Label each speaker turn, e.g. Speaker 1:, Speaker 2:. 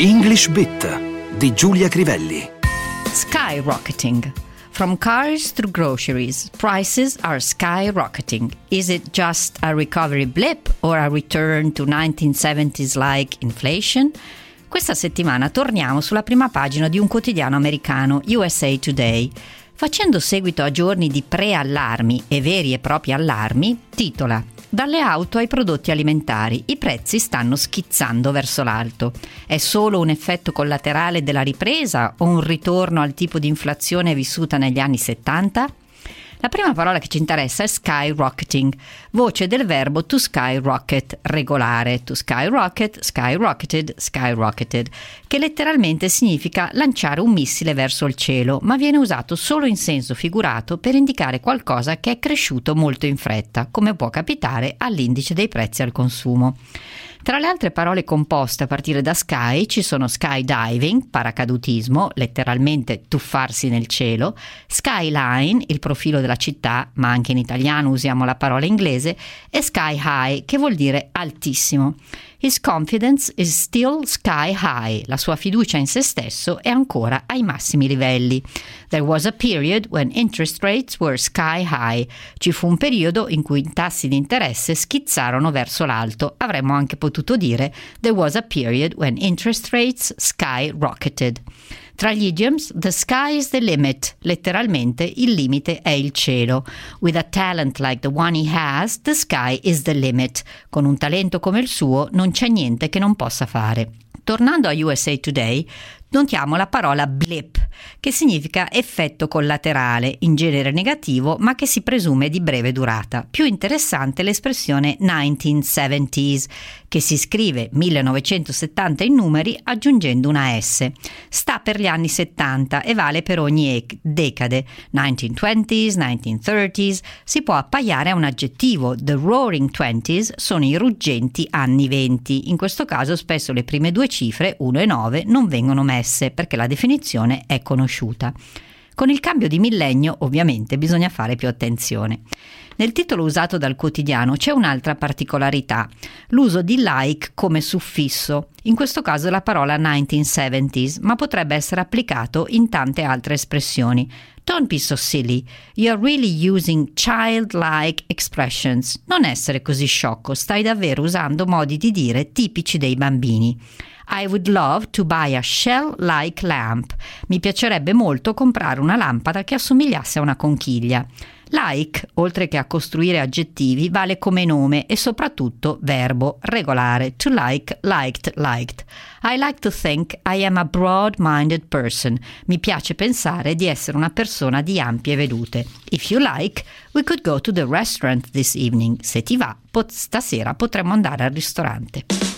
Speaker 1: English Bit di Giulia Crivelli.
Speaker 2: Skyrocketing. From cars to groceries, prices are skyrocketing. Is it just a recovery blip or a return to 1970s like inflation? Questa settimana torniamo sulla prima pagina di un quotidiano americano, USA Today. Facendo seguito a giorni di preallarmi e veri e propri allarmi, titola dalle auto ai prodotti alimentari i prezzi stanno schizzando verso l'alto. È solo un effetto collaterale della ripresa o un ritorno al tipo di inflazione vissuta negli anni 70? La prima parola che ci interessa è skyrocketing, voce del verbo to skyrocket, regolare, to skyrocket, skyrocketed, skyrocketed, che letteralmente significa lanciare un missile verso il cielo, ma viene usato solo in senso figurato per indicare qualcosa che è cresciuto molto in fretta, come può capitare all'indice dei prezzi al consumo. Tra le altre parole composte a partire da sky ci sono skydiving, paracadutismo, letteralmente tuffarsi nel cielo, skyline, il profilo della città, ma anche in italiano usiamo la parola inglese, e sky high, che vuol dire altissimo. His confidence is still sky high. La sua fiducia in se stesso è ancora ai massimi livelli. There was a period when interest rates were sky high. Ci fu un periodo in cui i tassi di interesse schizzarono verso l'alto. Avremmo anche potuto dire There was a period when interest rates skyrocketed. Tra gli idioms, the sky is the limit, letteralmente il limite è il cielo. With a talent like the one he has, the sky is the limit. Con un talento come il suo non c'è niente che non possa fare. Tornando a USA Today, notiamo la parola blip, che significa effetto collaterale, in genere negativo, ma che si presume di breve durata. Più interessante l'espressione 1970s, che si scrive 1970 in numeri aggiungendo una S. Sta per gli anni 70 e vale per ogni decade, 1920s, 1930s, si può appaiare a un aggettivo. The Roaring Twenties sono i ruggenti anni 20. In questo caso spesso le prime due cifre, 1 e 9, non vengono messe perché la definizione conosciuta. Con il cambio di millennio ovviamente bisogna fare più attenzione. Nel titolo usato dal quotidiano c'è un'altra particolarità, l'uso di like come suffisso, in questo caso la parola 1970s, ma potrebbe essere applicato in tante altre espressioni. Don't be so silly. You're really using childlike expressions. Non essere così sciocco, stai davvero usando modi di dire tipici dei bambini. I would love to buy a shell-like lamp. Mi piacerebbe molto comprare una lampada che assomigliasse a una conchiglia. Like, oltre che a costruire aggettivi, vale come nome e soprattutto verbo regolare. To like, liked, liked. I like to think I am a broad-minded person. Mi piace pensare di essere una persona di ampie vedute. If you like, we could go to the restaurant this evening. Se ti va, pot- stasera potremmo andare al ristorante.